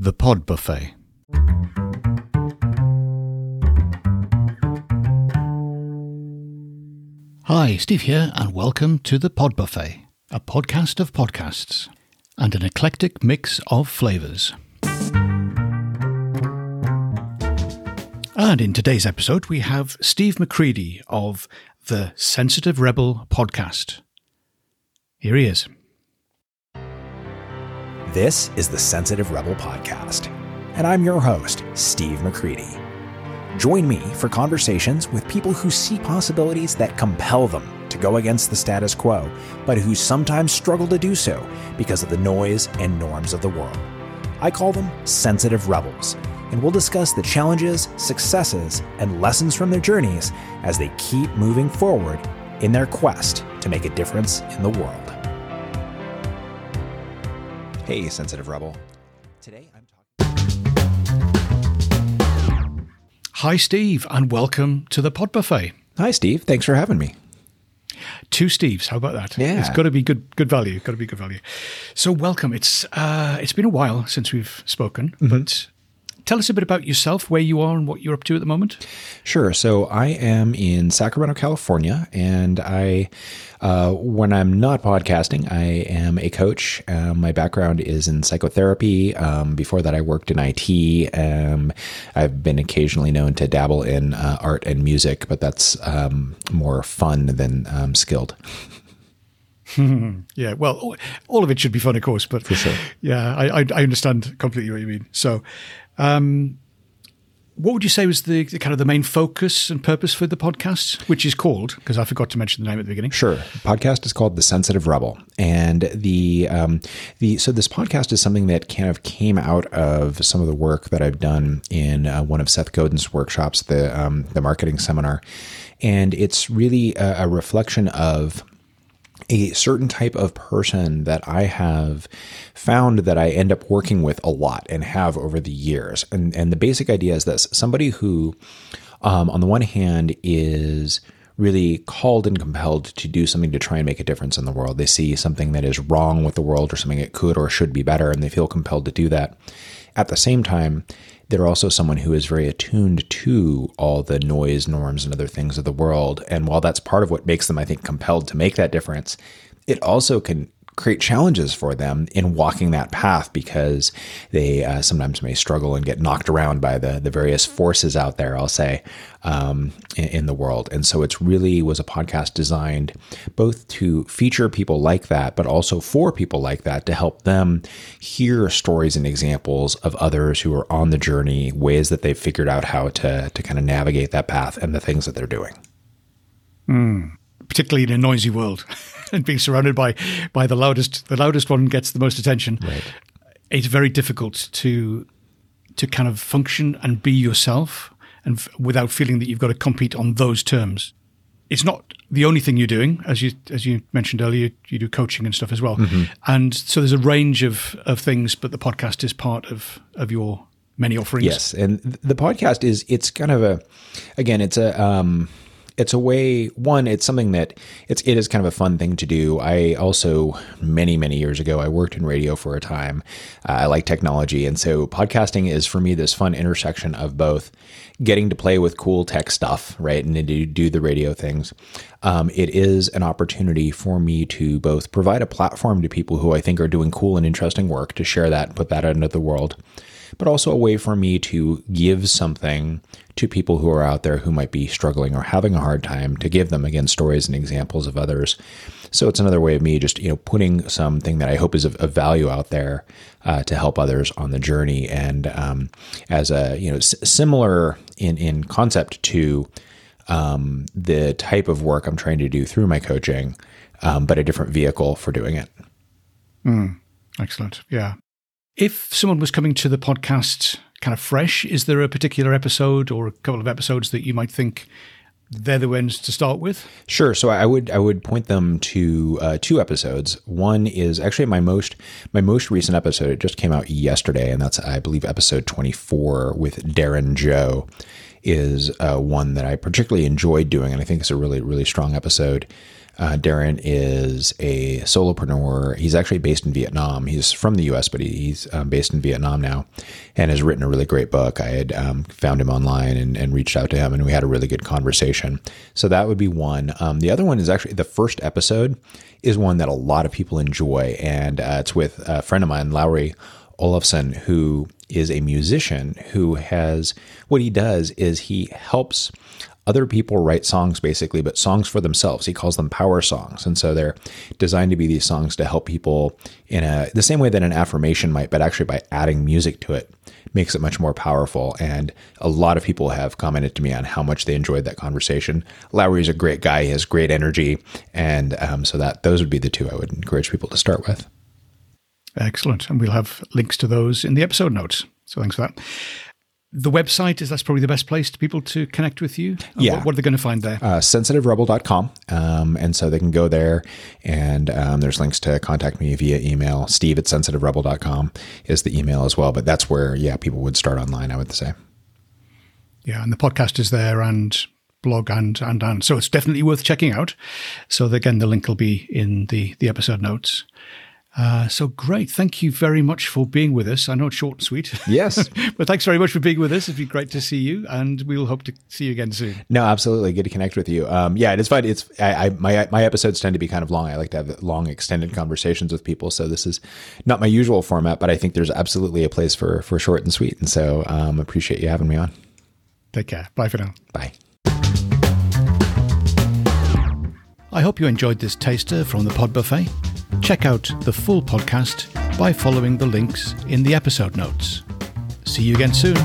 The Pod Buffet. Hi, Steve here, and welcome to The Pod Buffet, a podcast of podcasts and an eclectic mix of flavours. And in today's episode, we have Steve McCready of the Sensitive Rebel podcast. Here he is. This is the Sensitive Rebel Podcast, and I'm your host, Steve McCready. Join me for conversations with people who see possibilities that compel them to go against the status quo, but who sometimes struggle to do so because of the noise and norms of the world. I call them sensitive rebels, and we'll discuss the challenges, successes, and lessons from their journeys as they keep moving forward in their quest to make a difference in the world. Hey, sensitive rebel. Today I'm talking. Hi, Steve, and welcome to the Pod Buffet. Hi, Steve. Thanks for having me. Two Steves. How about that? Yeah. it's got to be good. Good value. Got to be good value. So, welcome. It's uh, it's been a while since we've spoken, but tell us a bit about yourself, where you are, and what you're up to at the moment. Sure. So I am in Sacramento, California, and I, uh, when I'm not podcasting, I am a coach. Um, my background is in psychotherapy. Um, before that, I worked in IT. Um, I've been occasionally known to dabble in uh, art and music, but that's um, more fun than um, skilled. Yeah, well, all- of it should be fun, of course, but For sure. yeah, I, I, I understand completely what you mean. So, um, what would you say was the, the kind of the main focus and purpose for the podcast, which is called? Because I forgot to mention the name at the beginning. Sure. Podcast is called The Sensitive Rebel, and the um, the so this podcast is something that kind of came out of some of the work that I've done in uh, one of Seth Godin's workshops, the um, the marketing seminar, and it's really a, a reflection of a certain type of person that I have found that I end up working with a lot and have over the years. And and the basic idea is this somebody who um, on the one hand is really called and compelled to do something to try and make a difference in the world. They see something that is wrong with the world or something that could or should be better, and they feel compelled to do that. At the same time, they're also someone who is very attuned to all the noise, norms, and other things of the world. And while that's part of what makes them, I think, compelled to make that difference, it also can create challenges for them in walking that path because they uh, sometimes may struggle and get knocked around by the the various forces out there. I'll say um, in, in the world, and so it's really was a podcast designed both to feature people like that, but also for people like that to help them hear stories and examples of others who are on the journey, ways that they've figured out how to to kind of navigate that path and the things that they're doing. Particularly in a noisy world and being surrounded by by the loudest the loudest one gets the most attention. It's very difficult to to kind of function and be yourself and f- without feeling that you've got to compete on those terms. It's not the only thing you're doing as you as you mentioned earlier you do coaching and stuff as well. And so there's a range of of things but the podcast is part of of your many offerings. Yes, and the podcast is it's kind of a again it's a um it's a way one it's something that it's it is kind of a fun thing to do. I also many many years ago I worked in radio for a time. Uh, I like technology and so podcasting is for me this fun intersection of both getting to play with cool tech stuff, right, and to do, the radio things. Um, it is an opportunity for me to both provide a platform to people who I think are doing cool and interesting work to share that, and put that out into the world but also a way for me to give something to people who are out there who might be struggling or having a hard time to give them again stories and examples of others so it's another way of me just you know putting something that i hope is of, of value out there uh, to help others on the journey and um, as a you know s- similar in in concept to um, the type of work i'm trying to do through my coaching um, but a different vehicle for doing it Excellent. Yeah. If someone was coming to the podcast kind of fresh, is there a particular episode or a couple of episodes that you might think they're the ones to start with? Sure. So I would I would point them to uh, two episodes. One is actually my most my most recent episode. It just came out yesterday, and that's I believe episode twenty four with Darren Joe is uh, one that I particularly enjoyed doing, and I think it's a really really strong episode. Uh, Darren is a solopreneur. He's actually based in Vietnam. He's from the U.S., but he's um, based in Vietnam now, and has written a really great book. I had um, found him online and, and, reached out to him, and we had a really good conversation. So that would be one. Um, the other one is actually the first episode is one that a lot of people enjoy, and uh, it's with a friend of mine, Lowry Olafson, who is a musician who has what he does is he helps other people write songs basically, but songs for themselves. He calls them power songs. And so they're designed to be these songs to help people in a the same way that an affirmation might, but actually by adding music to it makes it much more powerful. And a lot of people have commented to me on how much they enjoyed that conversation. Lowry's a great guy. He has great energy. And um, so that those would be the two I would encourage people to start with. Excellent. And we'll have links to those in the episode notes. So thanks for that the website is that's probably the best place to people to connect with you. Uh, yeah. What, what are they going to find there? Uh, sensitiverebel.com. Um, and so they can go there and um, there's links to contact me via email. Steve at sensitiverebel.com is the email as well. But that's where, yeah, people would start online, I would say. Yeah. And the podcast is there and blog and, and, and. So it's definitely worth checking out. So again, the link will be in the, the episode notes. Uh, so great. Thank you very much for being with us. I know it's short and sweet. Yes. but thanks very much for being with us. It'd be great to see you and we'll hope to see you again soon. No, absolutely. Good to connect with you. Um, yeah, it is fun. It's, I, I, my, my episodes tend to be kind of long. I like to have long extended conversations with people. So this is not my usual format, but I think there's absolutely a place for, for short and sweet. And so, um, appreciate you having me on. Take care. Bye for now. Bye. I hope you enjoyed this taster from the Pod Buffet. Check out the full podcast by following the links in the episode notes. See you again soon.